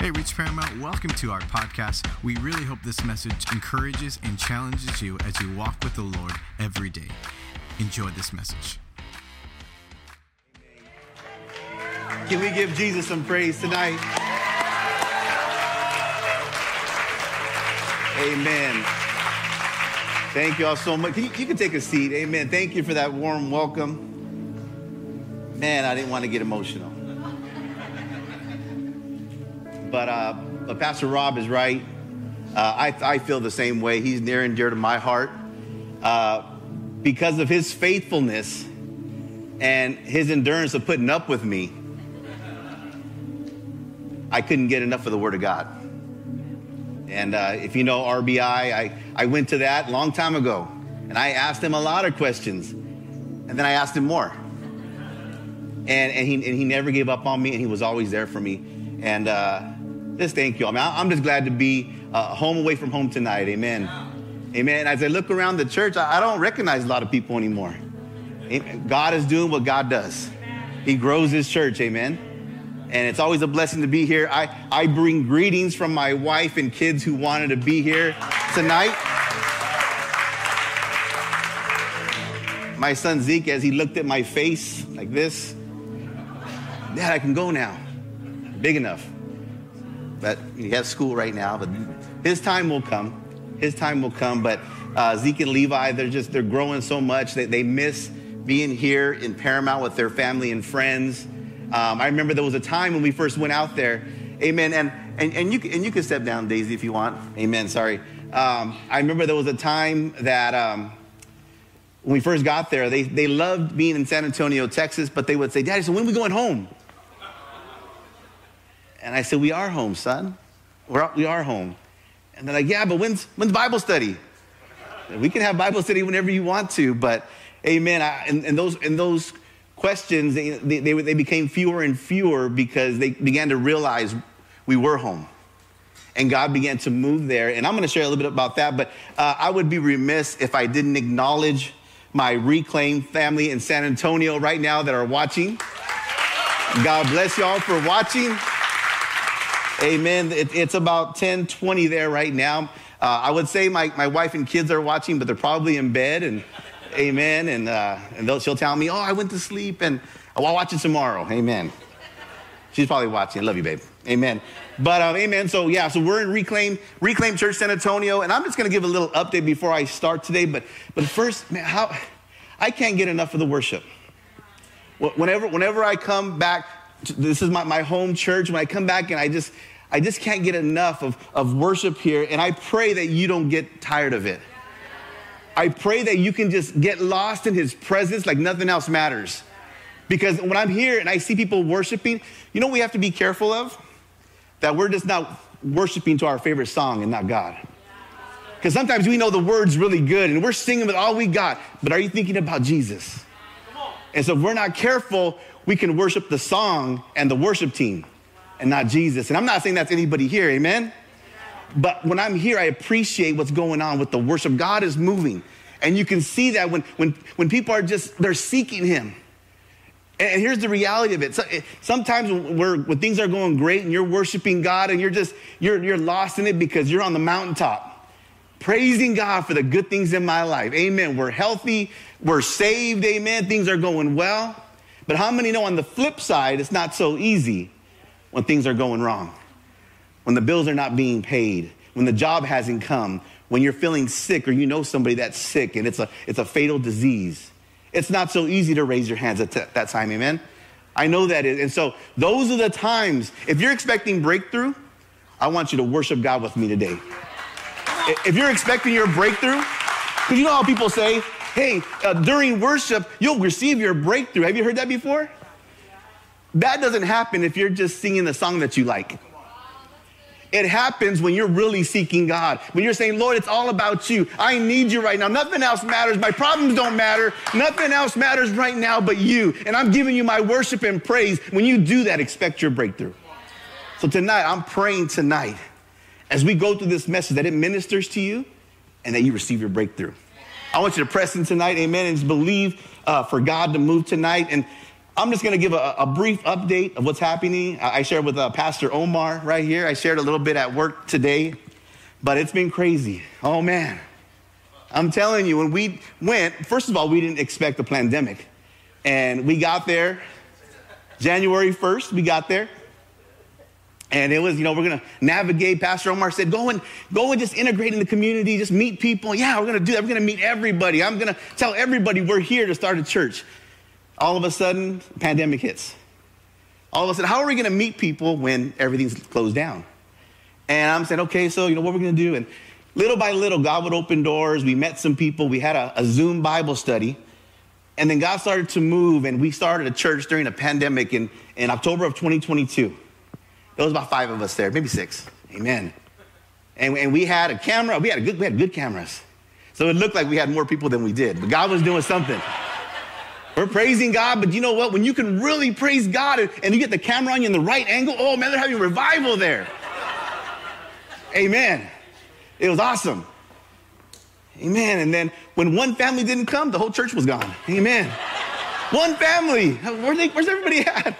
Hey, Reach Paramount, welcome to our podcast. We really hope this message encourages and challenges you as you walk with the Lord every day. Enjoy this message. Can we give Jesus some praise tonight? Amen. Thank you all so much. You, you, can take a seat. Amen. Thank you for that warm welcome. Man, I didn't want to get emotional. But, uh, but Pastor Rob is right. Uh, I, I feel the same way. He's near and dear to my heart. Uh, because of his faithfulness and his endurance of putting up with me, I couldn't get enough of the Word of God. And uh, if you know RBI, I, I went to that a long time ago. And I asked him a lot of questions. And then I asked him more. And, and, he, and he never gave up on me, and he was always there for me. And uh, just thank you. I mean, I'm just glad to be uh, home away from home tonight. Amen. Amen. As I look around the church, I, don't recognize a lot of people anymore. God is doing what God does, He grows His church. Amen and it's always a blessing to be here. I, I bring greetings from my wife and kids who wanted to be here tonight. My son Zeke, as he looked at my face like this, Dad, I can go now. Big enough. But he has school right now, but his time will come. His time will come. But uh, Zeke and Levi, they're just, they're growing so much that they miss being here in Paramount with their family and friends. Um, I remember there was a time when we first went out there. Amen. And, and, and, you, and you can step down, Daisy, if you want. Amen. Sorry. Um, I remember there was a time that um, when we first got there, they, they loved being in San Antonio, Texas, but they would say, Daddy, so when are we going home? And I said, We are home, son. We're, we are home. And they're like, Yeah, but when's, when's Bible study? We can have Bible study whenever you want to, but amen. I, and, and, those, and those questions, they, they, they became fewer and fewer because they began to realize we were home. And God began to move there. And I'm going to share a little bit about that, but uh, I would be remiss if I didn't acknowledge my reclaimed family in San Antonio right now that are watching. God bless y'all for watching. Amen. It, it's about 10, 20 there right now. Uh, I would say my, my wife and kids are watching, but they're probably in bed and Amen. And, uh, and she'll tell me, oh, I went to sleep and oh, I'll watch it tomorrow. Amen. She's probably watching. I love you, babe. Amen. But um, amen. So yeah, so we're in Reclaim Reclaim Church San Antonio, and I'm just going to give a little update before I start today. But but first, man, how I can't get enough of the worship. Whenever whenever I come back, this is my, my home church. When I come back, and I just I just can't get enough of, of worship here, and I pray that you don't get tired of it. I pray that you can just get lost in his presence like nothing else matters. Because when I'm here and I see people worshiping, you know we have to be careful of? That we're just not worshiping to our favorite song and not God. Because sometimes we know the words really good and we're singing with all we got, but are you thinking about Jesus? And so if we're not careful, we can worship the song and the worship team and not Jesus. And I'm not saying that's anybody here, amen? But when I'm here, I appreciate what's going on with the worship. God is moving. And you can see that when, when, when people are just, they're seeking Him. And here's the reality of it. Sometimes when, when things are going great and you're worshiping God and you're just, you're, you're lost in it because you're on the mountaintop praising God for the good things in my life. Amen. We're healthy. We're saved. Amen. Things are going well. But how many know on the flip side, it's not so easy when things are going wrong? when the bills are not being paid, when the job hasn't come, when you're feeling sick or you know somebody that's sick and it's a, it's a fatal disease. It's not so easy to raise your hands at t- that time, amen? I know that is. And so those are the times, if you're expecting breakthrough, I want you to worship God with me today. If you're expecting your breakthrough, because you know how people say, hey, uh, during worship, you'll receive your breakthrough. Have you heard that before? That doesn't happen if you're just singing the song that you like. It happens when you're really seeking God. When you're saying, Lord, it's all about you. I need you right now. Nothing else matters. My problems don't matter. Nothing else matters right now but you. And I'm giving you my worship and praise. When you do that, expect your breakthrough. So tonight, I'm praying tonight as we go through this message that it ministers to you and that you receive your breakthrough. I want you to press in tonight, amen, and just believe uh, for God to move tonight. And I'm just going to give a, a, brief update of what's happening. I, shared with uh, Pastor Omar right here. I shared a little bit at work today, but it's been crazy. Oh, man. I'm telling you, when we went, first of all, we didn't expect a pandemic. And we got there January 1st, we got there. And it was, you know, we're gonna navigate. Pastor Omar said, go and go and just integrate in the community, just meet people. Yeah, we're gonna do that. We're gonna meet everybody. I'm gonna tell everybody we're here to start a church. All of a sudden, pandemic hits. All of a sudden, how are we gonna meet people when everything's closed down? And I'm saying, okay, so you know what we're gonna do? And little by little, God would open doors. We met some people. We had a, a Zoom Bible study. And then God started to move, and we started a church during a pandemic in, in October of 2022. There was about five of us there, maybe six. Amen. And, and we had a camera. We had a good, we had good cameras. So it looked like we had more people than we did. But God was doing something. We're praising God, but you know what? When you can really praise God and, you get the camera on you in the right angle, oh man, they're having revival there. Amen. It was awesome. Amen. And then when one family didn't come, the whole church was gone. Amen. one family. Where they, where's everybody at?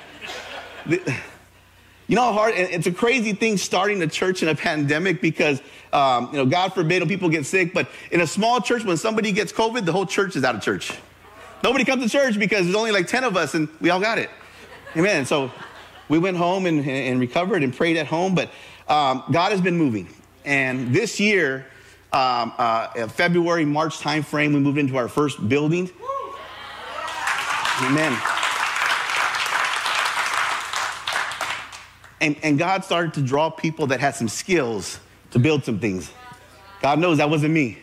You know how hard, it's a crazy thing starting a church in a pandemic because, um, you know, God forbid when people get sick, but in a small church, when somebody gets COVID, the whole church is out of church. Nobody comes to church because there's only like 10 of us and we all got it. Amen. So we went home and, and recovered and prayed at home, but um, God has been moving. And this year, um, uh, February, March timeframe, we moved into our first building. Amen. And, and God started to draw people that had some skills to build some things. God knows that wasn't me.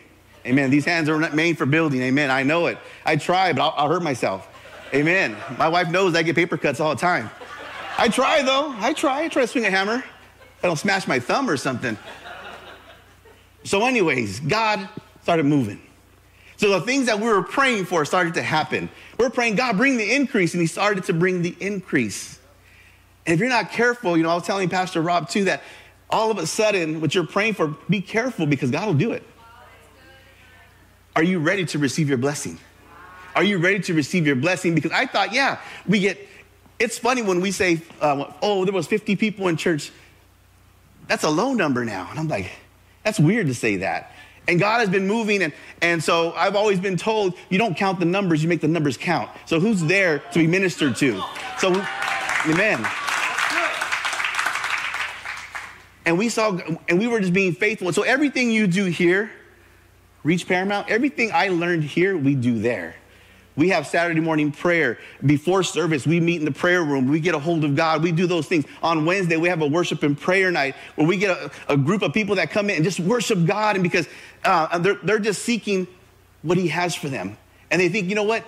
Amen. These hands are not made for building. Amen. I know it. I try, but I'll, I'll hurt myself. Amen. My wife knows I get paper cuts all the time. I try though. I try. I try to swing a hammer. I don't smash my thumb or something. So, anyways, God started moving. So the things that we were praying for started to happen. We we're praying, God, bring the increase, and He started to bring the increase. And if you're not careful, you know, I was telling Pastor Rob too that all of a sudden, what you're praying for, be careful because God will do it. Are you ready to receive your blessing? Are you ready to receive your blessing? Because I thought, yeah, we get, it's funny when we say, uh, oh, there was 50 people in church. That's a low number now. And I'm like, that's weird to say that. And God has been moving. And, and so I've always been told you don't count the numbers, you make the numbers count. So who's there to be ministered to? So, amen. And we saw, and we were just being faithful. So everything you do here, Reach Paramount, everything I learned here, we do there. We have Saturday morning prayer. Before service, we meet in the prayer room. We get a hold of God. We do those things. On Wednesday, we have a worship and prayer night where we get a, a group of people that come in and just worship God. And because uh, they're, they're just seeking what He has for them. And they think, you know what?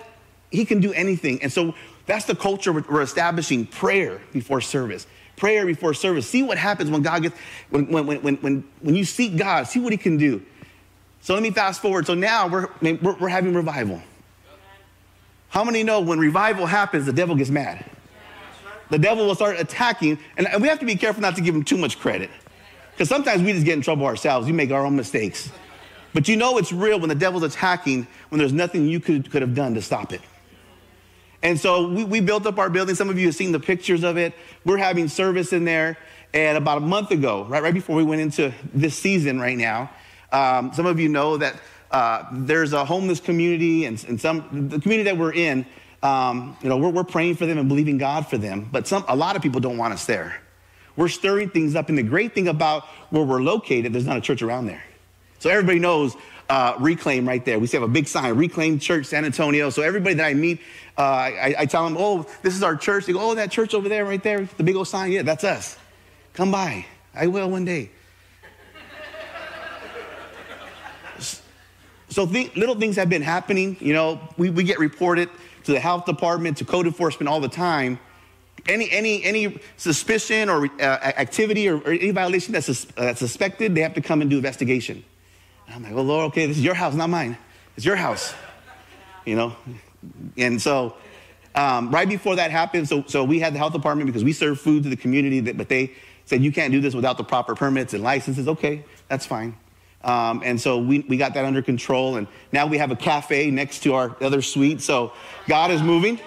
He can do anything. And so that's the culture we're establishing prayer before service prayer before service. See what happens when God gets, when, when, when, when, when you seek God, see what He can do. So let me fast forward. So now we're, we're, we're having revival. How many know when revival happens, the devil gets mad? The devil will start attacking, and we have to be careful not to give him too much credit. Because sometimes we just get in trouble ourselves. We make our own mistakes. But you know it's real when the devil's attacking when there's nothing you could, could have done to stop it. And so we, we built up our building. Some of you have seen the pictures of it. We're having service in there. And about a month ago, right, right before we went into this season right now, um, some of you know that uh, there's a homeless community and, and, some the community that we're in. Um, you know, we're, we're praying for them and believing God for them, but some a lot of people don't want us there. We're stirring things up, and the great thing about where we're located, there's not a church around there. So everybody knows uh, Reclaim right there. We have a big sign, Reclaim Church San Antonio. So everybody that I meet, uh, I, I, tell them, oh, this is our church. They go, oh, that church over there, right there, the big old sign. Yeah, that's us. Come by. I will one day. So th- little things have been happening. You know, we, we get reported to the health department, to code enforcement all the time. Any, any, any suspicion or uh, activity or, or, any violation that's, sus- uh, that's suspected, they have to come and do investigation. I'm like, well, Lord, okay, this is your house, not mine. It's your house, you know? And so, um, right before that happened, so, so we had the health department because we serve food to the community, that, but they said, you can't do this without the proper permits and licenses. Okay, that's fine. Um, and so we, we got that under control. And now we have a cafe next to our other suite. So God is moving.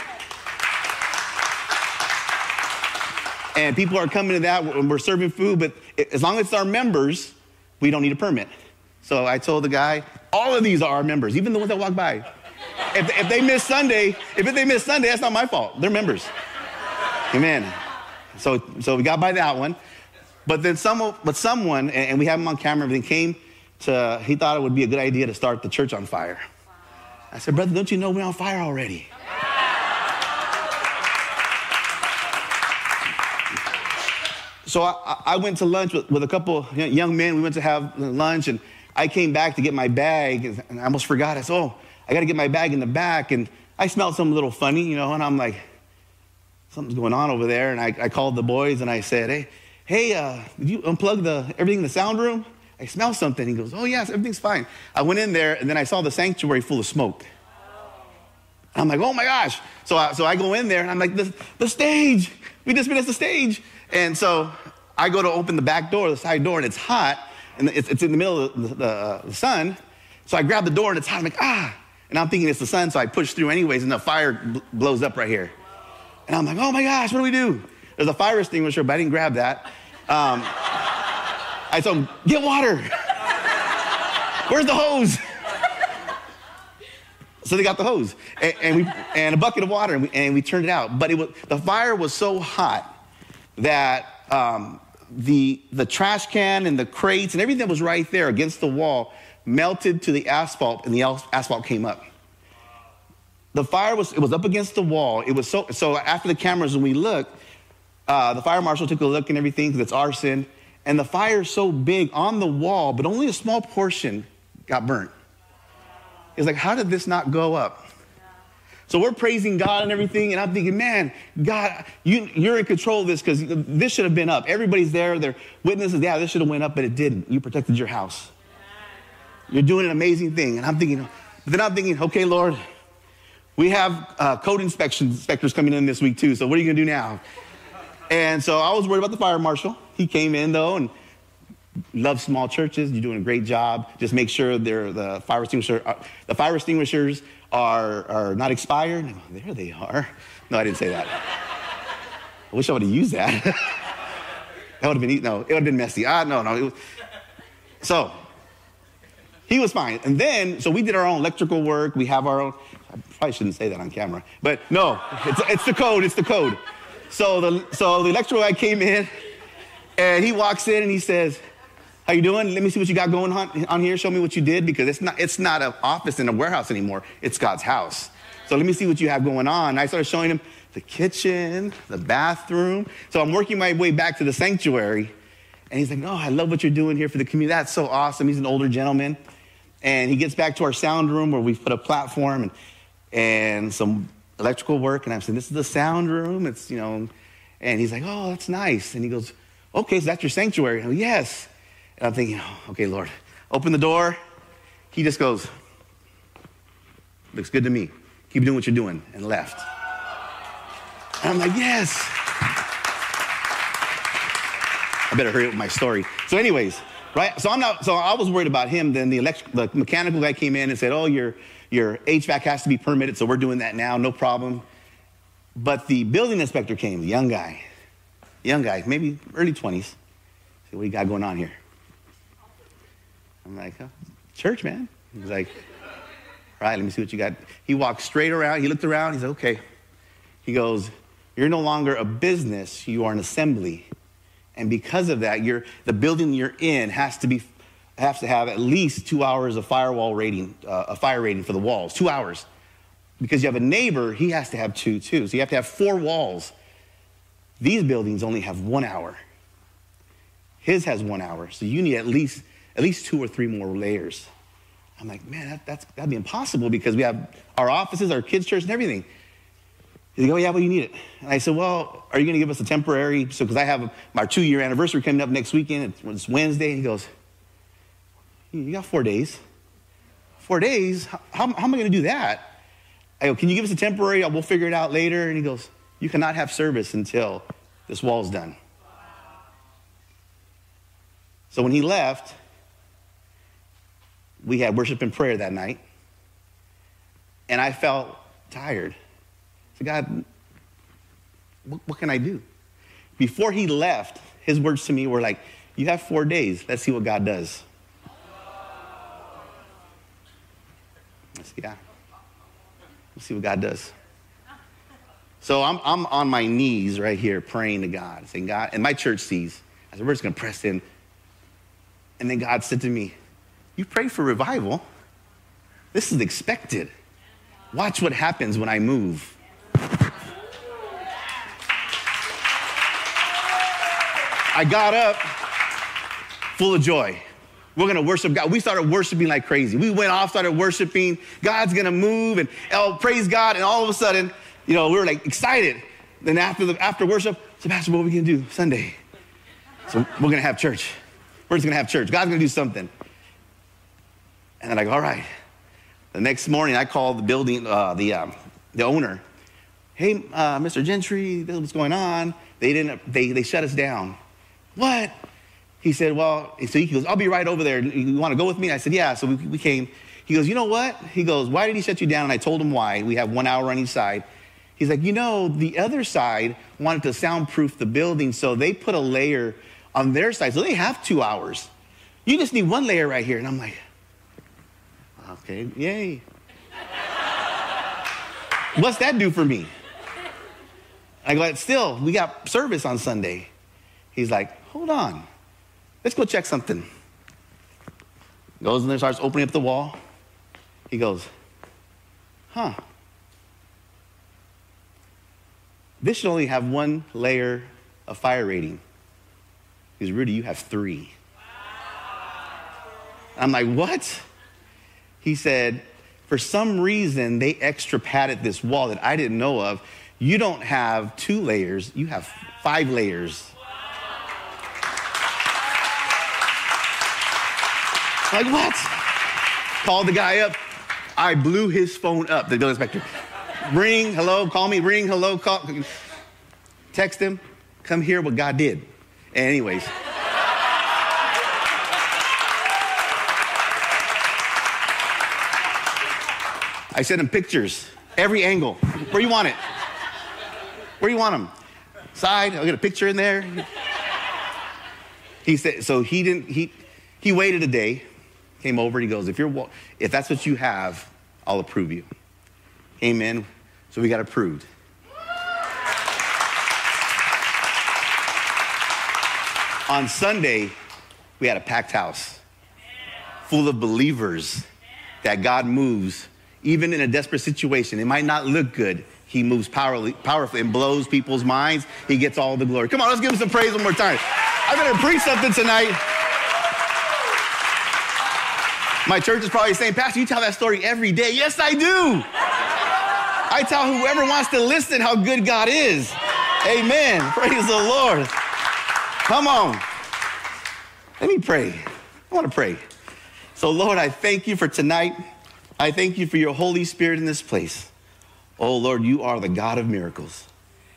And people are coming to that when we're serving food, but as long as it's our members, we don't need a permit. So I told the guy, all of these are our members, even the ones that walk by. If, if they miss Sunday, if they miss Sunday, that's not my fault. They're members. Amen. So, so we got by that one. But then someone, but someone, and we have him on camera, everything came to, he thought it would be a good idea to start the church on fire. I said, brother, don't you know we're on fire already? So I, I, went to lunch with, with a couple young men. We went to have lunch, and I came back to get my bag, and I almost forgot. I said, "Oh, I got to get my bag in the back." And I smelled something a little funny, you know, and I'm like, "Something's going on over there." And I, I called the boys, and I said, "Hey, hey, uh, did you unplug the everything in the sound room?" I smell something. He goes, "Oh yes, everything's fine." I went in there, and then I saw the sanctuary full of smoke. I'm like, "Oh my gosh!" So I, so I go in there, and I'm like, "The, the stage! We just finished the stage!" And so I go to open the back door, the side door, and it's hot, and it's, it's in the middle of the, the, uh, the, sun. So I grab the door, and it's hot. I'm like, ah. And I'm thinking it's the sun, so I push through anyways, and the fire bl- blows up right here. And I'm like, oh my gosh, what do we do? There's a fire extinguisher, but I didn't grab that. Um, I told him, get water. Where's the hose? so they got the hose and, and, we, and a bucket of water, and we, and we turned it out. But it was, the fire was so hot that um, the, the trash can and the crates and everything that was right there against the wall melted to the asphalt and the asphalt came up. The fire was, it was up against the wall. It was so, so after the cameras, when we looked, uh, the fire marshal took a look and everything because it's arson. And the fire's so big on the wall, but only a small portion got burnt. It's like, how did this not go up? So we're praising God and everything, and I'm thinking, man, God, you, you're in control of this because this should have been up. Everybody's there, they're witnesses. Yeah, this should have went up, but it didn't. You protected your house. You're doing an amazing thing. And I'm thinking, but then I'm thinking, okay, Lord, we have uh, code inspection inspectors coming in this week too. So what are you to do now? And so I was worried about the fire marshal. He came in though and love small churches. You're doing a great job. Just make sure they're the fire extinguisher. Uh, the fire extinguishers are, are not expired. There they are. No, I didn't say that. I wish I would have used that. that would have been, no, it would have been messy. Ah, no, no. So he was fine. And then, so we did our own electrical work. We have our own, I probably shouldn't say that on camera, but no, it's, it's the code, it's the code. So the, so the electrical guy came in and he walks in and he says, how you doing? Let me see what you got going on, on here. Show me what you did because it's not, it's not an office in a warehouse anymore. It's God's house. So let me see what you have going on. I started showing him the kitchen, the bathroom. So I'm working my way back to the sanctuary. And he's like, oh, I love what you're doing here for the community. That's so awesome. He's an older gentleman. And he gets back to our sound room where we've put a platform and, and some electrical work. And I'm saying, this is the sound room. It's, you know, and he's like, oh, that's nice. And he goes, okay, so that's your sanctuary. I go, yes. And I'm thinking, oh, okay, Lord, open the door. He just goes, looks good to me. Keep doing what you're doing, and left. And I'm like, yes. I better hurry up with my story. So, anyways, right? So I'm not. So I was worried about him. Then the electric, the mechanical guy came in and said, "Oh, your your HVAC has to be permitted, so we're doing that now, no problem." But the building inspector came, the young guy, young guy, maybe early 20s. Said, "What do you got going on here?" I'm like, oh, church, man. He's like, all right, let me see what you got. He walked straight around. He looked around. He's like, okay. He goes, you're no longer a business. You are an assembly. And because of that, you're, the building you're in has to be has to have at least two hours of firewall rating, uh, a fire rating for the walls, two hours. Because you have a neighbor, he has to have two too. So you have to have four walls. These buildings only have one hour. His has one hour. So you need at least at least two or three more layers. I'm like, man, that, that's, that'd be impossible because we have our offices, our kids' church, and everything. He's like, oh, yeah, well, you need it. And I said, well, are you going to give us a temporary? So, because I have my two year anniversary coming up next weekend. It's Wednesday. And he goes, you got four days. Four days? How, how, how am I going to do that? I go, can you give us a temporary? We'll figure it out later. And he goes, you cannot have service until this wall's done. So when he left, we had worship and prayer that night, and I felt tired. So, God, what, what can I do? before he left, his words to me were like, You have four days. Let's see what God does. Let's see, yeah. Let's see what God does. So I'm, I'm on my knees right here praying to God, saying, God, and my church sees. I said, We're just going to press in. And then God said to me, You pray for revival. This is expected. Watch what happens when I move. I got up full of joy. We're gonna worship God. We started worshiping like crazy. We went off, started worshiping. God's gonna move, and oh, praise God. And all of a sudden, you know, we were like excited. Then after the after worship, so Pastor, what are we gonna do Sunday? So we're gonna have church. We're just gonna have church. God's gonna do something. And then I go, all right. The next morning, I called the building, uh, the um, the owner. Hey, uh, Mr. Gentry, this is what's going on. They didn't. They they shut us down. What? He said, Well, so he goes, I'll be right over there. You want to go with me? I said, Yeah. So we, we came. He goes, You know what? He goes, Why did he shut you down? And I told him why. We have one hour on each side. He's like, You know, the other side wanted to soundproof the building, so they put a layer on their side. So they have two hours. You just need one layer right here. And I'm like, Okay, yay. What's that do for me? I go, Still, we got service on Sunday. He's like, hold on. Let's go check something. Goes in there, starts opening up the wall. He goes, huh. This should only have one layer of fire rating. Because Rudy, you have three. I'm like, what? He said, for some reason, they extra padded this wall that I didn't know of. You don't have two layers, you have five layers. Like, what? Called the guy up. I blew his phone up, the building inspector. Ring, hello, call me, ring, hello, call. Text him, come hear what God did. Anyways. I sent him pictures, every angle. Where you want it? Where you want them? Side, I'll get a picture in there. He said, so he didn't, he, he waited a day came over and he goes, if, you're, if that's what you have, I'll approve you. Amen. So we got approved. On Sunday, we had a packed house full of believers that God moves, even in a desperate situation. It might not look good. He moves powerfully, and blows people's minds. He gets all the glory. Come on, let's give him some praise one more time. I'm going to preach something tonight. My church is probably saying, Pastor, you tell that story every day. Yes, I do. I tell whoever wants to listen how good God is. Amen. Praise the Lord. Come on. Let me pray. I want to pray. So, Lord, I thank you for tonight. I thank you for your Holy Spirit in this place. Oh, Lord, you are the God of miracles.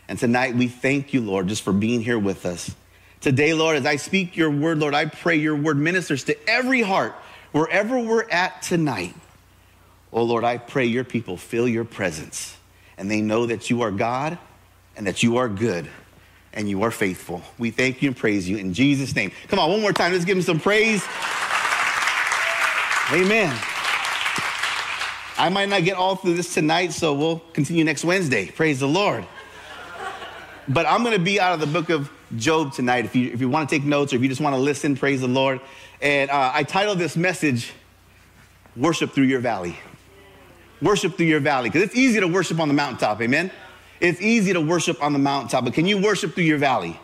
And tonight we thank you, Lord, just for being here with us. Today, Lord, as I speak your word, Lord, I pray your word ministers to every heart wherever we're at tonight, oh Lord, I pray your people feel your presence and they know that you are God and that you are good and you are faithful. We thank you and praise you in Jesus' name. Come on, one more time. Let's give him some praise. Amen. I might not get all through this tonight, so we'll continue next Wednesday. Praise the Lord. But I'm going to be out of the book of Job tonight. If you, if you want to take notes or if you just want to listen, praise the Lord. And uh, I titled this message, Worship Through Your Valley. Worship through your valley. Because it's easy to worship on the mountaintop, amen? It's easy to worship on the mountaintop, but can you worship through your valley?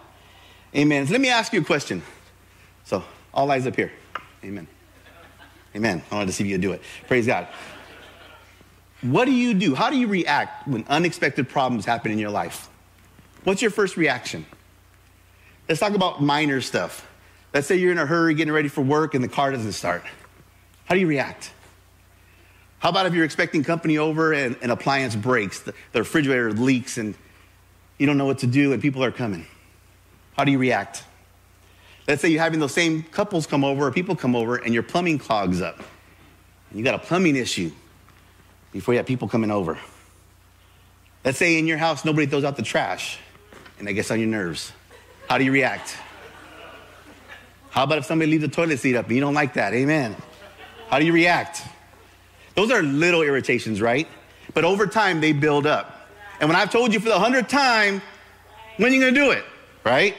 Amen. So let me ask you a question. So, all eyes up here. Amen. Amen. I wanted to see if you do it. Praise God. What do you do? How do you react when unexpected problems happen in your life? What's your first reaction? Let's talk about minor stuff. Let's say you're in a hurry getting ready for work and the car doesn't start. How do you react? How about if you're expecting company over and an appliance breaks, the, the refrigerator leaks, and you don't know what to do and people are coming? How do you react? Let's say you're having those same couples come over or people come over and your plumbing clogs up. And you got a plumbing issue before you have people coming over. Let's say in your house nobody throws out the trash and that gets on your nerves. How do you react? How about if somebody leaves the toilet seat up and you don't like that? Amen. How do you react? Those are little irritations, right? But over time, they build up. And when I've told you for the hundredth time, when are you gonna do it? Right?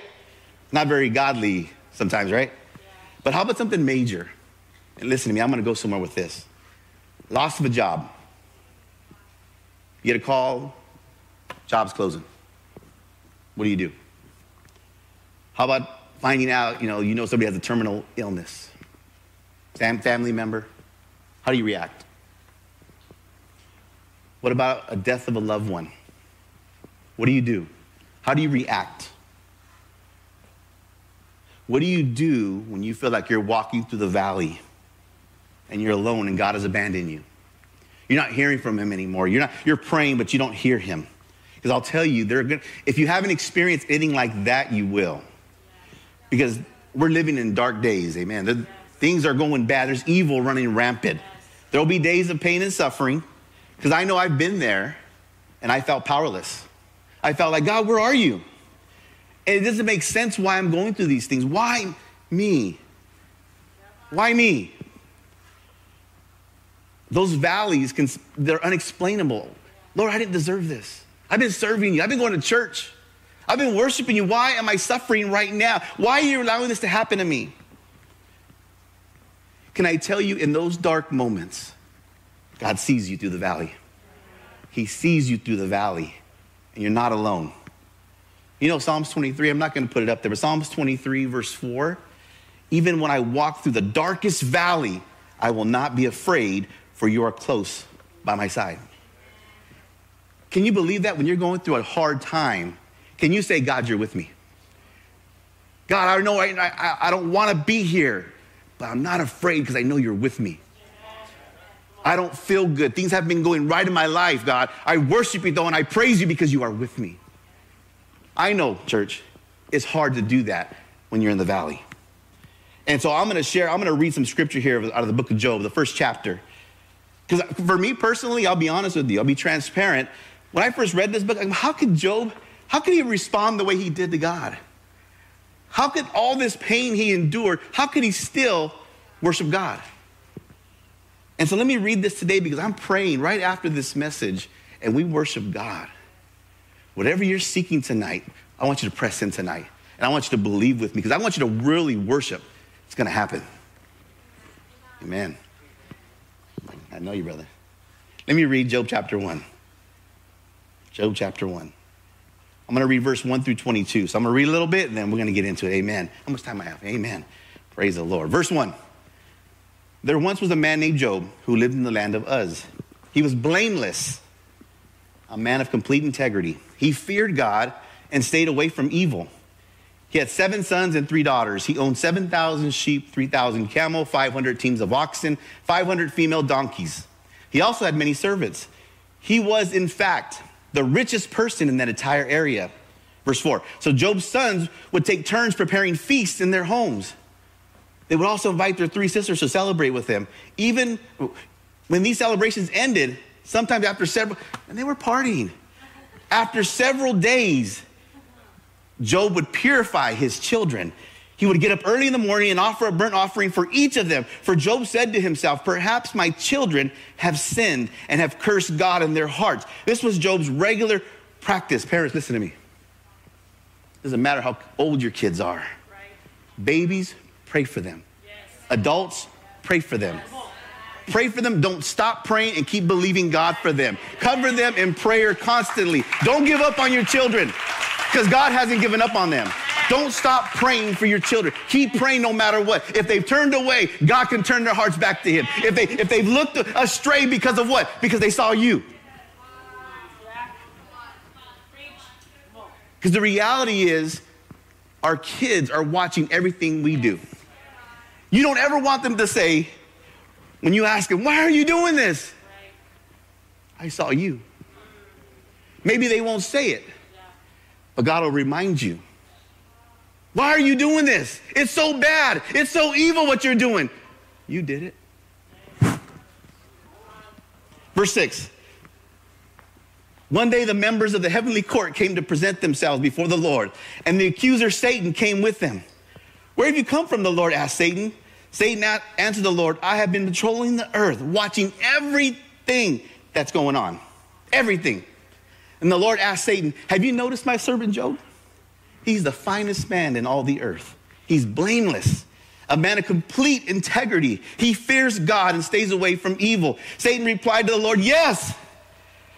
Not very godly sometimes, right? But how about something major? And listen to me, I'm gonna go somewhere with this. Loss of a job. You get a call, job's closing. What do you do? How about finding out, you know, you know somebody has a terminal illness? Fam- family member? How do you react? What about a death of a loved one? What do you do? How do you react? What do you do when you feel like you're walking through the valley and you're alone and God has abandoned you? You're not hearing from him anymore. You're not you're praying but you don't hear him. Because I'll tell you, they're good. If you haven't experienced anything like that, you will. Because we're living in dark days, amen. Things are going bad. There's evil running rampant. There'll be days of pain and suffering. Because I know I've been there and I felt powerless. I felt like, God, where are you? And it doesn't make sense why I'm going through these things. Why me? Why me? Those valleys, can, they're unexplainable. Lord, I didn't deserve this. I've been serving you. I've been going to church. I've been worshiping you. Why am I suffering right now? Why are you allowing this to happen to me? Can I tell you, in those dark moments, God sees you through the valley. He sees you through the valley, and you're not alone. You know, Psalms 23, I'm not going to put it up there, but Psalms 23, verse 4 even when I walk through the darkest valley, I will not be afraid, for you are close by my side. Can you believe that when you're going through a hard time? Can you say, God, you're with me? God, I know I, I, I don't want to be here, but I'm not afraid because I know you're with me. I don't feel good. Things have been going right in my life, God. I worship you though, and I praise you because you are with me. I know, church, it's hard to do that when you're in the valley. And so I'm going to share, I'm going to read some scripture here out of the book of Job, the first chapter. Because for me personally, I'll be honest with you, I'll be transparent. When I first read this book, how could Job, how could he respond the way he did to God? How could all this pain he endured, how could he still worship God? And so let me read this today because I'm praying right after this message and we worship God. Whatever you're seeking tonight, I want you to press in tonight. And I want you to believe with me because I want you to really worship. It's going to happen. Amen. I know you, brother. Let me read Job chapter 1. Job chapter 1. I'm going to read verse 1 through 22. So I'm going to read a little bit and then we're going to get into it. Amen. How much time I have? Amen. Praise the Lord. Verse 1. There once was a man named Job who lived in the land of Uz. He was blameless, a man of complete integrity. He feared God and stayed away from evil. He had seven sons and three daughters. He owned 7,000 sheep, 3,000 camel, 500 teams of oxen, 500 female donkeys. He also had many servants. He was, in fact, the richest person in that entire area. Verse 4. So Job's sons would take turns preparing feasts in their homes. They would also invite their three sisters to celebrate with them. Even when these celebrations ended, sometimes after several, and they were partying. After several days, Job would purify his children. He would get up early in the morning and offer a burnt offering for each of them. For Job said to himself, Perhaps my children have sinned and have cursed God in their hearts. This was Job's regular practice. Parents, listen to me. It Doesn't matter how old your kids are. Right. Babies, pray for them. Adults, pray for them. Pray for them. Don't stop praying and keep believing God for them. Cover them in prayer constantly. Don't give up on your children because God hasn't given up on them. Don't stop praying for your children. Keep praying no matter what. If they've turned away, God can turn their hearts back to Him. If, they, if they've looked astray because of what? Because they saw you. Because the reality is, our kids are watching everything we do. You don't ever want them to say, when you ask them, why are you doing this? I saw you. Maybe they won't say it, but God will remind you. Why are you doing this? It's so bad. It's so evil what you're doing. You did it. Verse 6. One day, the members of the heavenly court came to present themselves before the Lord, and the accuser Satan came with them. Where have you come from? The Lord asked Satan. Satan answered the Lord, I have been patrolling the earth, watching everything that's going on. Everything. And the Lord asked Satan, Have you noticed my servant Job? He's the finest man in all the earth. He's blameless, a man of complete integrity. He fears God and stays away from evil. Satan replied to the Lord, Yes.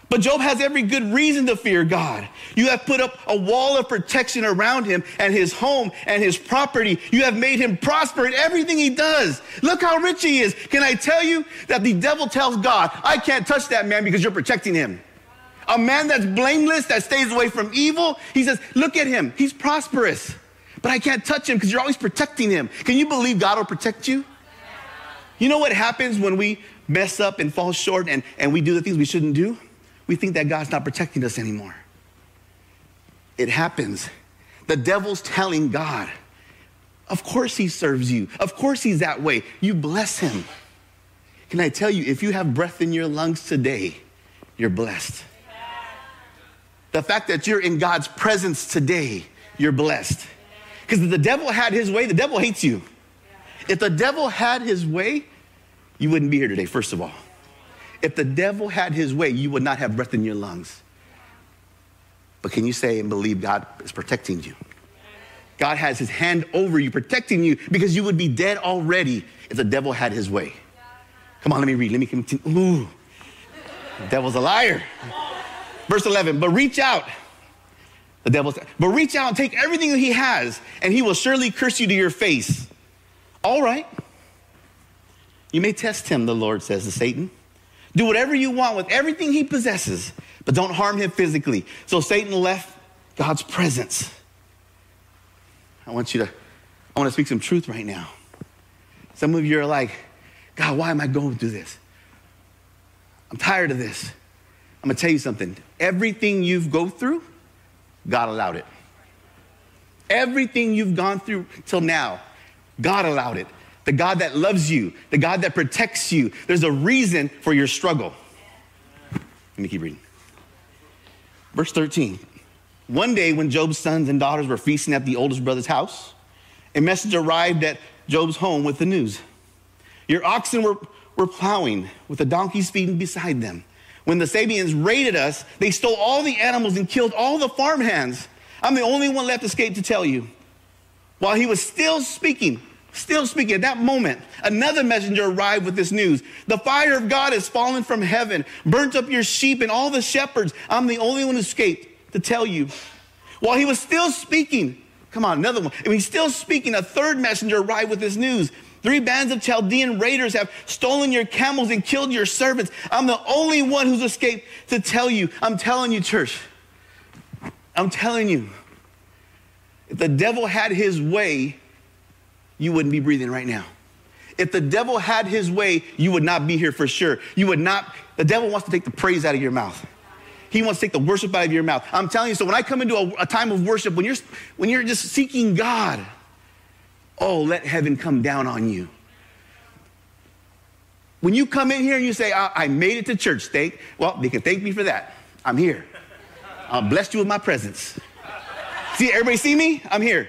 But Job has every good reason to fear God. You have put up a wall of protection around him and his home and his property. You have made him prosper in everything he does. Look how rich he is. Can I tell you that the devil tells God, I can't touch that man because you're protecting him? A man that's blameless, that stays away from evil, he says, Look at him. He's prosperous. But I can't touch him because you're always protecting him. Can you believe God will protect you? You know what happens when we mess up and fall short and, and we do the things we shouldn't do? We think that God's not protecting us anymore. It happens. The devil's telling God, of course he serves you. Of course he's that way. You bless him. Can I tell you, if you have breath in your lungs today, you're blessed. The fact that you're in God's presence today, you're blessed. Because if the devil had his way, the devil hates you. If the devil had his way, you wouldn't be here today, first of all. If the devil had his way, you would not have breath in your lungs. But can you say and believe God is protecting you? God has his hand over you, protecting you, because you would be dead already if the devil had his way. Come on, let me read. Let me continue. Ooh, the devil's a liar. Verse 11, but reach out. The devil said, but reach out and take everything that he has, and he will surely curse you to your face. All right. You may test him, the Lord says to Satan. Do whatever you want with everything he possesses, but don't harm him physically. So Satan left God's presence. I want you to, I want to speak some truth right now. Some of you are like, God, why am I going through this? I'm tired of this. I'm going to tell you something. Everything you've go through, God allowed it. Everything you've gone through till now, God allowed it the God that loves you, the God that protects you. There's a reason for your struggle. Let me keep reading. Verse 13. One day, when Job's sons and daughters were feasting at the oldest brother's house, a message arrived at Job's home with the news Your oxen were, were plowing, with the donkeys feeding beside them. When the Sabeans raided us, they stole all the animals and killed all the farmhands. I'm the only one left escaped to tell you. While he was still speaking, Still speaking, at that moment, another messenger arrived with this news. The fire of God has fallen from heaven, burnt up your sheep and all the shepherds. I'm the only one who escaped to tell you. While he was still speaking, come on, another one. And he's still speaking, a third messenger arrived with this news. Three bands of Chaldean raiders have stolen your camels and killed your servants. I'm the only one who's escaped to tell you. I'm telling you, church. I'm telling you. If the devil had his way, you wouldn't be breathing right now. If the devil had his way, you would not be here for sure. You would not, the devil wants to take the praise out of your mouth. He wants to take the worship out of your mouth. I'm telling you, so when I come into a, a time of worship, when you're, when you're just seeking God, oh, let heaven come down on you. When you come in here and you say, I, I made it to church, thank, well, they can thank me for that. I'm here. I'll bless you with my presence. See, everybody see me? I'm here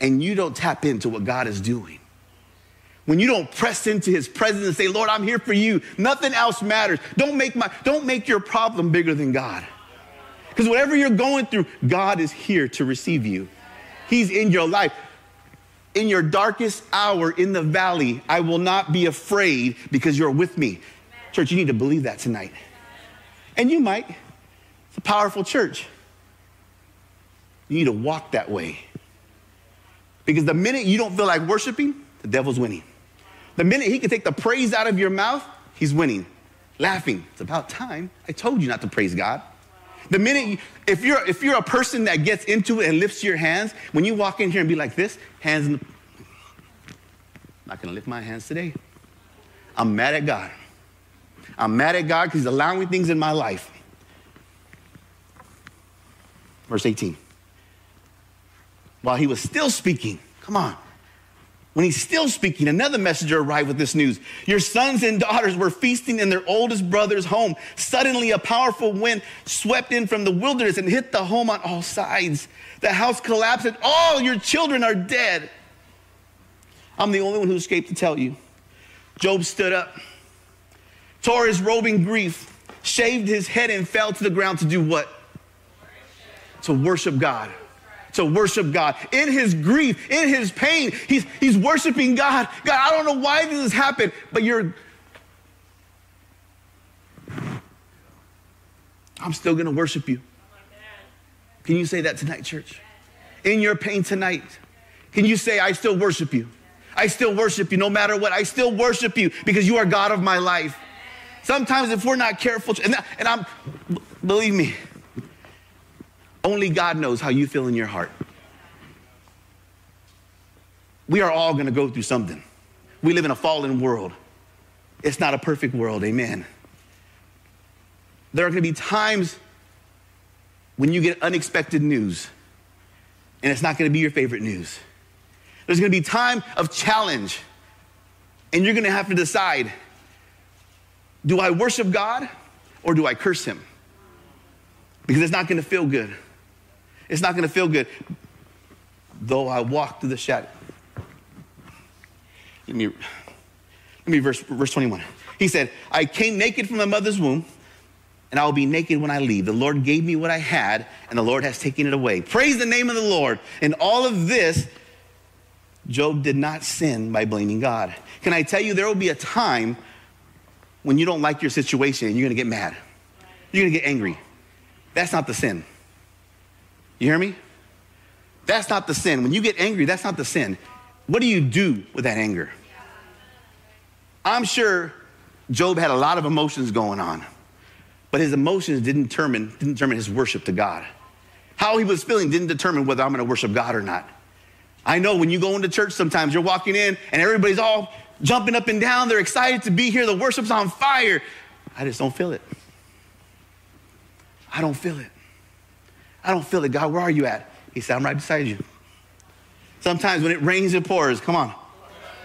and you don't tap into what God is doing, when you don't press into his presence and say, Lord, I'm here for you, nothing else matters. Don't make, my, don't make your problem bigger than God. Because whatever you're going through, God is here to receive you. He's in your life. In your darkest hour in the valley, I will not be afraid because you're with me. Church, you need to believe that tonight. And you might. It's a powerful church. You need to walk that way. Because the minute you don't feel like worshiping, the devil's winning. The minute he can take the praise out of your mouth, he's winning. Laughing. It's about time. I told you not to praise God. The minute, you, if you're if you're a person that gets into it and lifts your hands, when you walk in here and be like this, hands in the, not gonna lift my hands today. I'm mad at God. I'm mad at God because He's allowing things in my life. Verse 18 while he was still speaking. Come on. When he's still speaking, another messenger arrived with this news. Your sons and daughters were feasting in their oldest brother's home. Suddenly, a powerful wind swept in from the wilderness and hit the home on all sides. The house collapsed, and all your children are dead. I'm the only one who escaped to tell you. Job stood up, tore his robe in grief, shaved his head, and fell to the ground to do what? To worship God to worship God. In his grief, in his pain, he's, he's worshiping God. God, I don't know why this has happened, but you're. I'm still going to worship you. Can you say that tonight, church? In your pain tonight, can you say, I still worship you? I still worship you no matter what. I still worship you because you are God of my life. Sometimes, if we're not careful, and, and I'm, believe me, only God knows how you feel in your heart. We are all going to go through something. We live in a fallen world. It's not a perfect world, amen. There are going to be times when you get unexpected news, and it's not going to be your favorite news. There's going to be time of challenge, and you're going to have to decide do I worship God or do I curse Him? Because it's not going to feel good. It's not going to feel good. Though I walk through the shadow. Let me, let me verse, verse 21. He said, I came naked from my mother's womb, and I will be naked when I leave. The Lord gave me what I had, and the Lord has taken it away. Praise the name of the Lord. In all of this, Job did not sin by blaming God. Can I tell you, there will be a time when you don't like your situation and you're gonna get mad. You're gonna get angry. That's not the sin. You hear me? That's not the sin. When you get angry, that's not the sin. What do you do with that anger? I'm sure Job had a lot of emotions going on, but his emotions didn't determine, didn't determine his worship to God. How he was feeling didn't determine whether I'm going to worship God or not. I know when you go into church sometimes, you're walking in and everybody's all jumping up and down. They're excited to be here. The worship's on fire. I just don't feel it. I don't feel it. I don't feel it. God, where are you at? He said, I'm right beside you. Sometimes when it rains, it pours. Come on.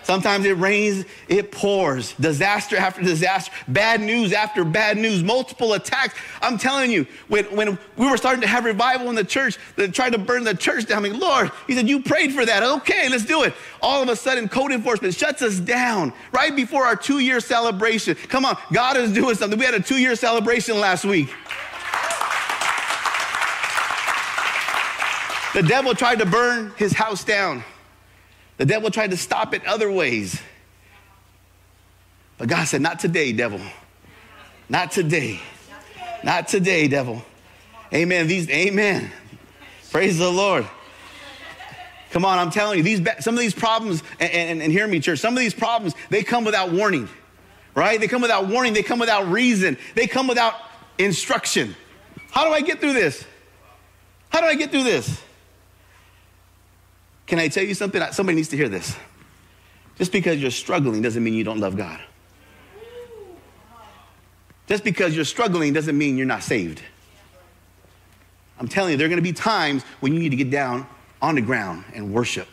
Sometimes it rains, it pours. Disaster after disaster, bad news after bad news, multiple attacks. I'm telling you, when, when we were starting to have revival in the church, they tried to burn the church down. I'm like, Lord, He said, You prayed for that. Okay, let's do it. All of a sudden, code enforcement shuts us down right before our two year celebration. Come on, God is doing something. We had a two year celebration last week. The devil tried to burn his house down. The devil tried to stop it other ways. But God said, Not today, devil. Not today. Not today, devil. Amen. These, amen. Praise the Lord. Come on, I'm telling you, these some of these problems, and, and, and hear me, church, some of these problems, they come without warning, right? They come without warning, they come without reason, they come without instruction. How do I get through this? How do I get through this? Can I tell you something? Somebody needs to hear this. Just because you're struggling doesn't mean you don't love God. Just because you're struggling doesn't mean you're not saved. I'm telling you, there are going to be times when you need to get down on the ground and worship.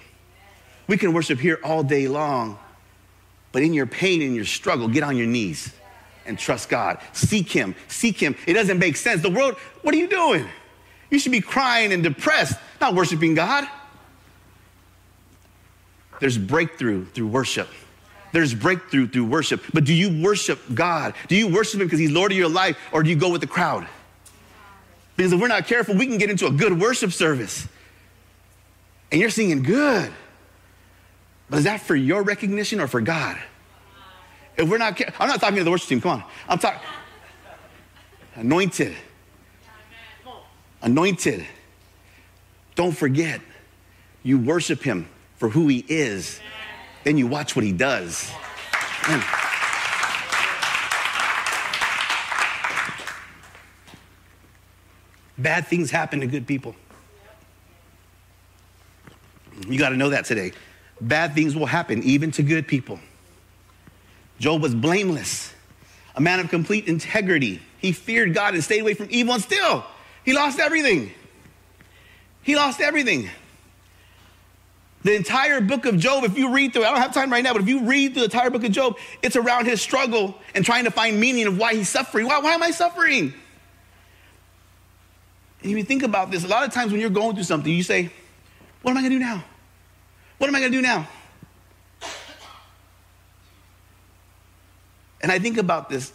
We can worship here all day long, but in your pain and your struggle, get on your knees and trust God. Seek Him. Seek Him. It doesn't make sense. The world, what are you doing? You should be crying and depressed, not worshiping God. There's breakthrough through worship. There's breakthrough through worship. But do you worship God? Do you worship Him because He's Lord of your life, or do you go with the crowd? Because if we're not careful, we can get into a good worship service and you're singing good. But is that for your recognition or for God? If we're not, I'm not talking to the worship team, come on. I'm talking anointed. Anointed. Don't forget, you worship Him for who he is, then you watch what he does. Man. Bad things happen to good people. You got to know that today. Bad things will happen even to good people. Job was blameless, a man of complete integrity. He feared God and stayed away from evil, and still, he lost everything. He lost everything. The entire book of Job, if you read through, I don't have time right now, but if you read through the entire book of Job, it's around his struggle and trying to find meaning of why he's suffering. Why, why am I suffering? And if you think about this, a lot of times when you're going through something, you say, What am I gonna do now? What am I gonna do now? And I think about this.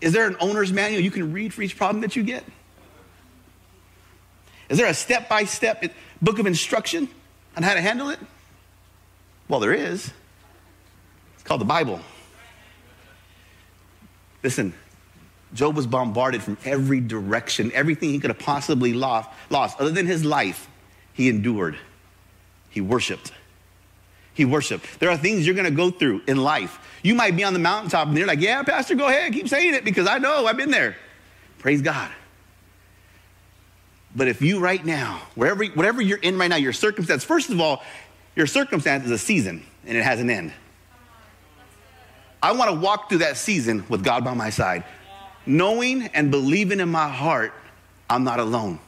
Is there an owner's manual you can read for each problem that you get? Is there a step by step book of instruction on how to handle it? Well, there is. It's called the Bible. Listen, Job was bombarded from every direction, everything he could have possibly lost, lost. Other than his life, he endured. He worshiped. He worshiped. There are things you're going to go through in life. You might be on the mountaintop and they're like, Yeah, Pastor, go ahead, keep saying it because I know I've been there. Praise God. But if you right now, wherever, whatever you're in right now, your circumstance, first of all, your circumstance is a season and it has an end. I want to walk through that season with God by my side, knowing and believing in my heart I'm not alone.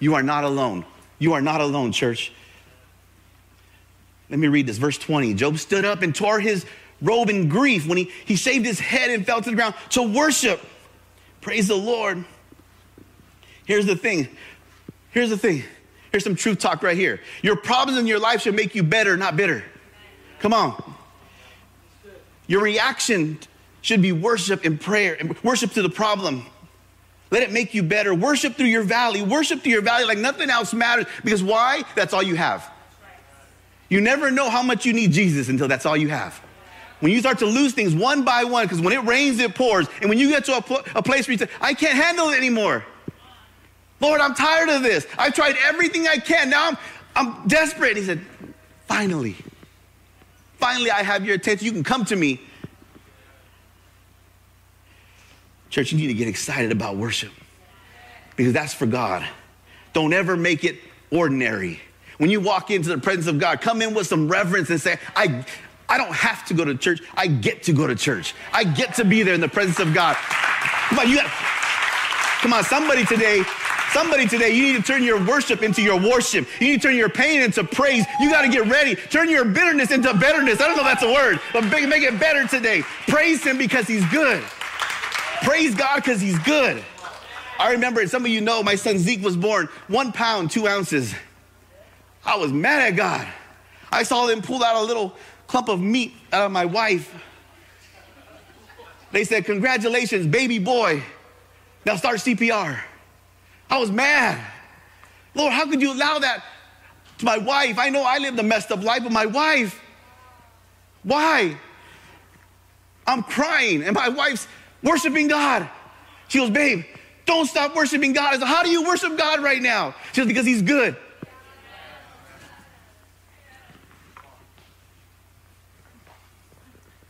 You are not alone. You are not alone, church. Let me read this, verse 20. Job stood up and tore his robe in grief when he, he shaved his head and fell to the ground to worship. Praise the Lord. Here's the thing Here's the thing. Here's some truth talk right here. Your problems in your life should make you better, not bitter. Come on. Your reaction should be worship and prayer, and worship to the problem. Let it make you better. Worship through your valley. Worship through your valley like nothing else matters. Because why? That's all you have. You never know how much you need Jesus until that's all you have. When you start to lose things one by one, because when it rains, it pours. And when you get to a, pl- a place where you say, I can't handle it anymore. Lord, I'm tired of this. I've tried everything I can. Now I'm, I'm desperate. And he said, Finally, finally, I have your attention. You can come to me. Church, you need to get excited about worship because that's for God. Don't ever make it ordinary. When you walk into the presence of God, come in with some reverence and say, I, I don't have to go to church. I get to go to church. I get to be there in the presence of God. Come on, you got, come on, somebody today Somebody today, you need to turn your worship into your worship. You need to turn your pain into praise. You got to get ready. Turn your bitterness into betterness. I don't know if that's a word, but make it better today. Praise Him because He's good. Praise God because He's good. I remember, some of you know, my son Zeke was born one pound, two ounces. I was mad at God. I saw them pull out a little clump of meat out of my wife. They said, Congratulations, baby boy. Now start CPR. I was mad. Lord, how could you allow that to my wife? I know I lived a messed up life, but my wife, why? I'm crying, and my wife's worshiping God. She goes, Babe, don't stop worshiping God. I said, How do you worship God right now? She goes, Because He's good.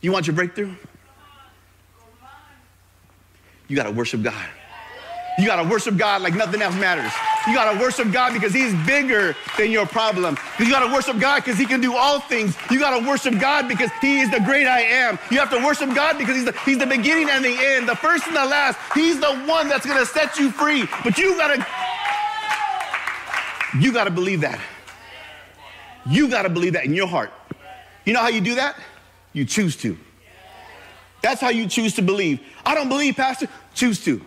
You want your breakthrough? You got to worship God. You got to worship God like nothing else matters. You got to worship God because He's bigger than your problem. You got to worship God because He can do all things. You got to worship God because He is the great I am. You have to worship God because He's the, he's the beginning and the end, the first and the last. He's the one that's going to set you free. But you got to, you got to believe that. You got to believe that in your heart. You know how you do that? You choose to. That's how you choose to believe. I don't believe, Pastor. Choose to.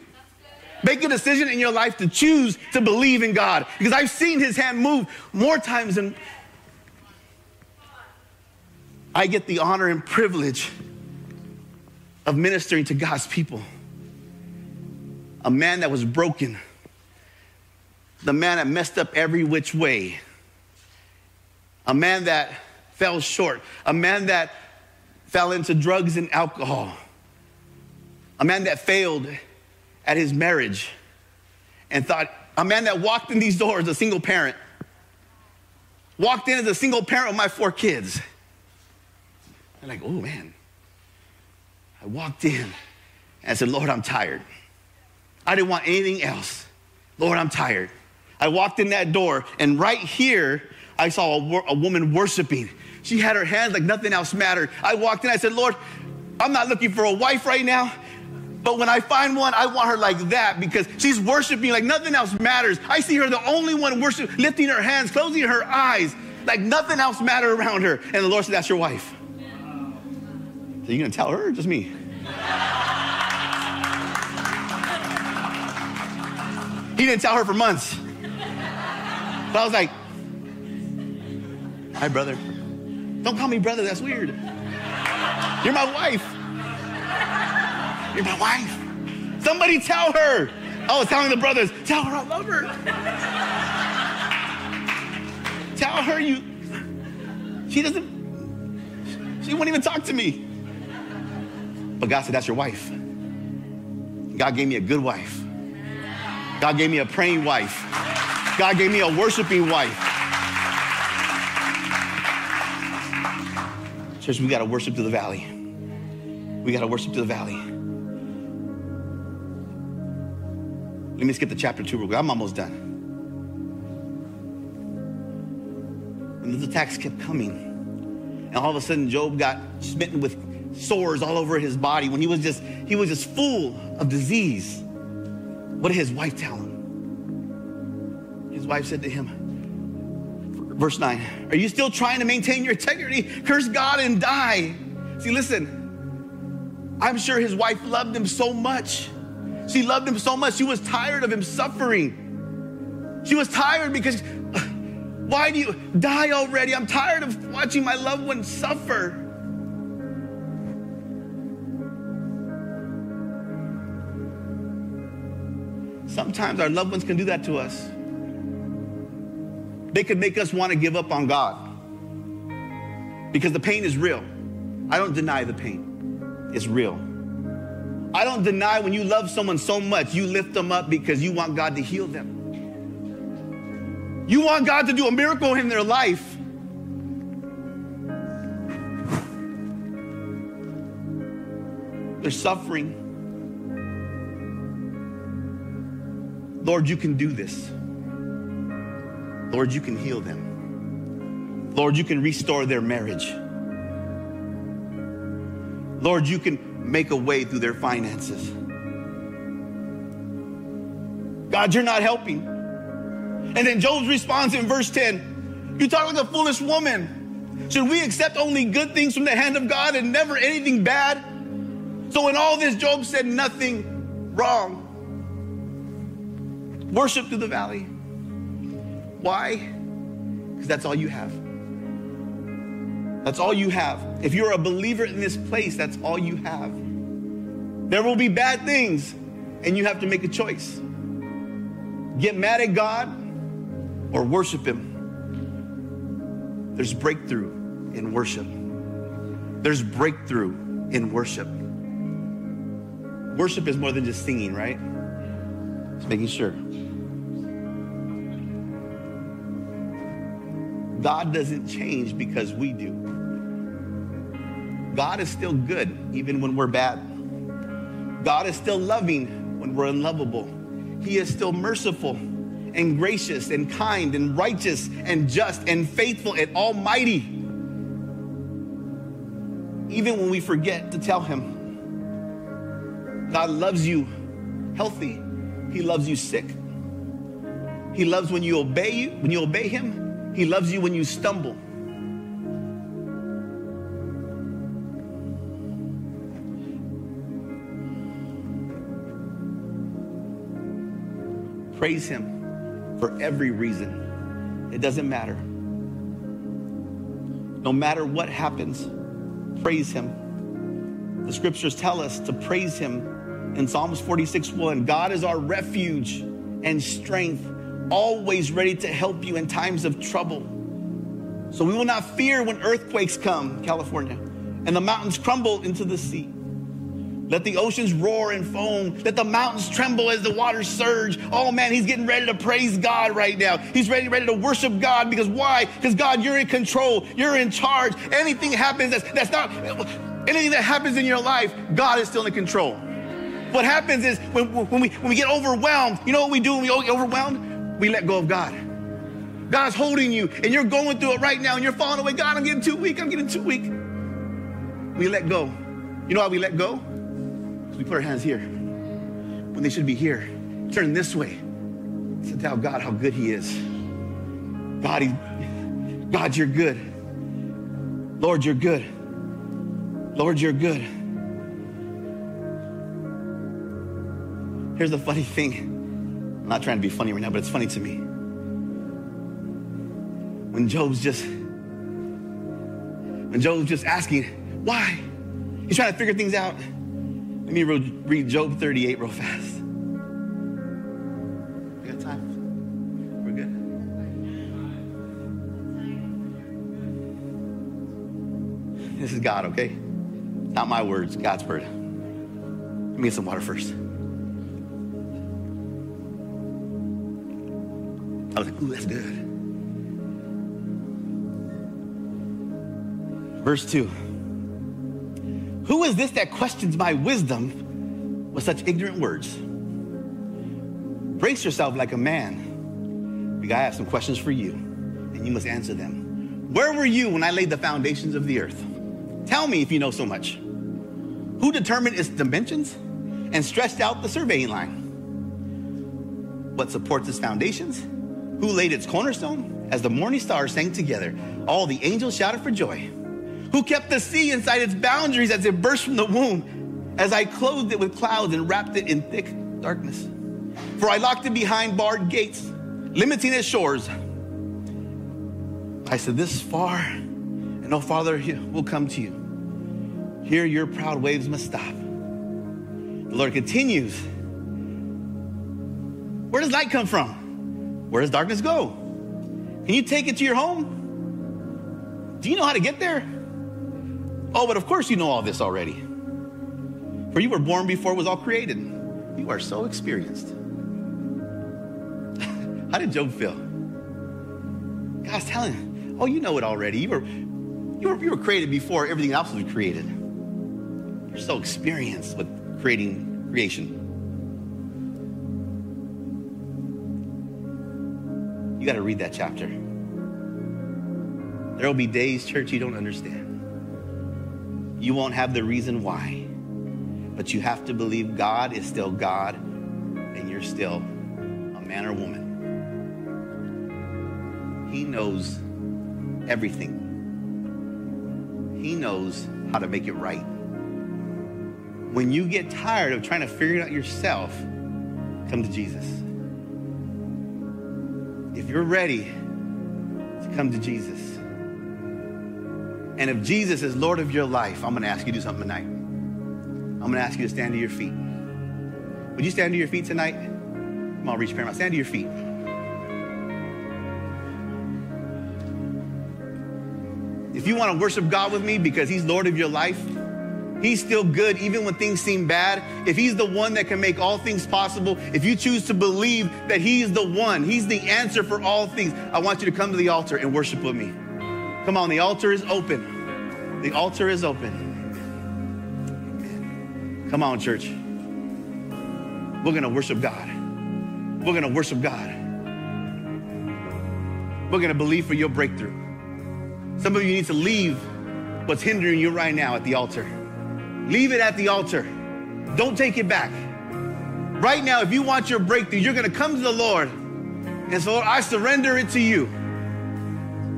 Make a decision in your life to choose to believe in God. Because I've seen his hand move more times than I get the honor and privilege of ministering to God's people. A man that was broken, the man that messed up every which way, a man that fell short, a man that fell into drugs and alcohol, a man that failed at his marriage and thought, a man that walked in these doors, a single parent, walked in as a single parent with my four kids. I'm like, oh man. I walked in and I said, Lord, I'm tired. I didn't want anything else. Lord, I'm tired. I walked in that door, and right here, I saw a, a, woman worshiping. She had her hands like nothing else mattered. I walked in, I said, Lord, I'm not looking for a wife right now. But when I find one, I want her like that because she's worshiping like nothing else matters. I see her the only one worshiping, lifting her hands, closing her eyes. like nothing else mattered around her. And the Lord said, That's your wife. So you gonna tell her or just me? He didn't tell her for months. But I was like, Hi, brother. Don't call me brother, that's weird. You're my wife. You're my wife. Somebody tell her. Oh, Was telling the brothers, tell her I love her. tell her you. She doesn't, she won't even talk to me. But God said, that's your wife. God gave me a good wife. God gave me a praying wife. God gave me a worshiping wife. Church, we got to worship to the valley. We got to worship to the valley. Let me skip to chapter two real quick. I'm almost done. And the attacks kept coming. And all of a sudden, Job got smitten with sores all over his body when he was just he was just full of disease. What did his wife tell him? His wife said to him, verse 9, Are you still trying to maintain your integrity? Curse God and die. See, listen, I'm sure his wife loved him so much. She loved him so much, she was tired of him suffering. She was tired because why do you die already? I'm tired of watching my loved one suffer. Sometimes our loved ones can do that to us. They could make us want to give up on God because the pain is real. I don't deny the pain, it's real. I don't deny when you love someone so much, you lift them up because you want God to heal them. You want God to do a miracle in their life. They're suffering. Lord, you can do this. Lord, you can heal them. Lord, you can restore their marriage. Lord, you can make a way through their finances. God, you're not helping. And then Job's response in verse 10 You talk like a foolish woman. Should we accept only good things from the hand of God and never anything bad? So, in all this, Job said nothing wrong. Worship through the valley. Why? Because that's all you have. That's all you have. If you're a believer in this place, that's all you have. There will be bad things, and you have to make a choice get mad at God or worship Him. There's breakthrough in worship. There's breakthrough in worship. Worship is more than just singing, right? Just making sure. God doesn't change because we do. God is still good even when we're bad. God is still loving when we're unlovable. He is still merciful and gracious and kind and righteous and just and faithful and almighty. Even when we forget to tell Him, God loves you healthy, He loves you sick. He loves when you obey you, when you obey Him. He loves you when you stumble. Praise Him for every reason. It doesn't matter. No matter what happens, praise Him. The scriptures tell us to praise Him in Psalms 46 1. God is our refuge and strength, always ready to help you in times of trouble. So we will not fear when earthquakes come, California, and the mountains crumble into the sea. Let the oceans roar and foam. Let the mountains tremble as the waters surge. Oh man, he's getting ready to praise God right now. He's ready, ready to worship God because why? Because God, you're in control. You're in charge. Anything happens that's, that's not, anything that happens in your life, God is still in control. What happens is when, when, we, when we get overwhelmed, you know what we do when we get overwhelmed? We let go of God. God's holding you and you're going through it right now and you're falling away. God, I'm getting too weak. I'm getting too weak. We let go. You know why we let go? we put our hands here when they should be here. Turn this way to tell God how good He is. God, he, God, you're good. Lord, you're good. Lord, you're good. Here's the funny thing. I'm not trying to be funny right now, but it's funny to me. When Job's just when Job's just asking, why? He's trying to figure things out. Let me read Job 38 real fast. We got time? We're good? This is God, okay? Not my words, God's word. Let me get some water first. I was like, ooh, that's good. Verse 2. Who is this that questions my wisdom with such ignorant words? Brace yourself like a man. We gotta have some questions for you, and you must answer them. Where were you when I laid the foundations of the earth? Tell me if you know so much. Who determined its dimensions and stretched out the surveying line? What supports its foundations? Who laid its cornerstone? As the morning stars sang together, all the angels shouted for joy who kept the sea inside its boundaries as it burst from the womb, as I clothed it with clouds and wrapped it in thick darkness. For I locked it behind barred gates, limiting its shores. I said, This far, and no farther will come to you. Here your proud waves must stop. The Lord continues. Where does light come from? Where does darkness go? Can you take it to your home? Do you know how to get there? Oh, but of course you know all this already. For you were born before it was all created. You are so experienced. How did Job feel? God's telling him, oh, you know it already. You were, you were, you were created before everything else was created. You're so experienced with creating creation. You got to read that chapter. There will be days, church, you don't understand. You won't have the reason why. But you have to believe God is still God and you're still a man or woman. He knows everything, He knows how to make it right. When you get tired of trying to figure it out yourself, come to Jesus. If you're ready to come to Jesus, and if Jesus is Lord of your life, I'm going to ask you to do something tonight. I'm going to ask you to stand to your feet. Would you stand to your feet tonight? Come on, reach Paramount. Stand to your feet. If you want to worship God with me because He's Lord of your life, He's still good even when things seem bad. If He's the one that can make all things possible, if you choose to believe that He's the one, He's the answer for all things, I want you to come to the altar and worship with me. Come on, the altar is open. The altar is open. Come on, church. We're going to worship God. We're going to worship God. We're going to believe for your breakthrough. Some of you need to leave what's hindering you right now at the altar. Leave it at the altar. Don't take it back. Right now, if you want your breakthrough, you're going to come to the Lord and say, Lord, I surrender it to you.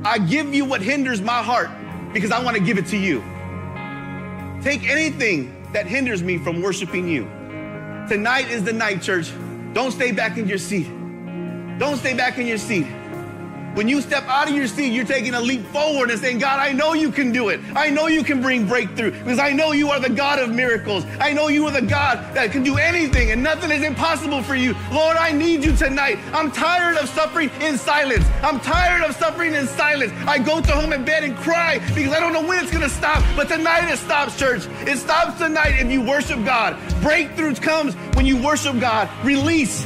I give you what hinders my heart because I want to give it to you. Take anything that hinders me from worshiping you. Tonight is the night, church. Don't stay back in your seat. Don't stay back in your seat. When you step out of your seat, you're taking a leap forward and saying, God, I know you can do it. I know you can bring breakthrough because I know you are the God of miracles. I know you are the God that can do anything and nothing is impossible for you. Lord, I need you tonight. I'm tired of suffering in silence. I'm tired of suffering in silence. I go to home in bed and cry because I don't know when it's going to stop. But tonight it stops, church. It stops tonight if you worship God. Breakthroughs comes when you worship God. Release.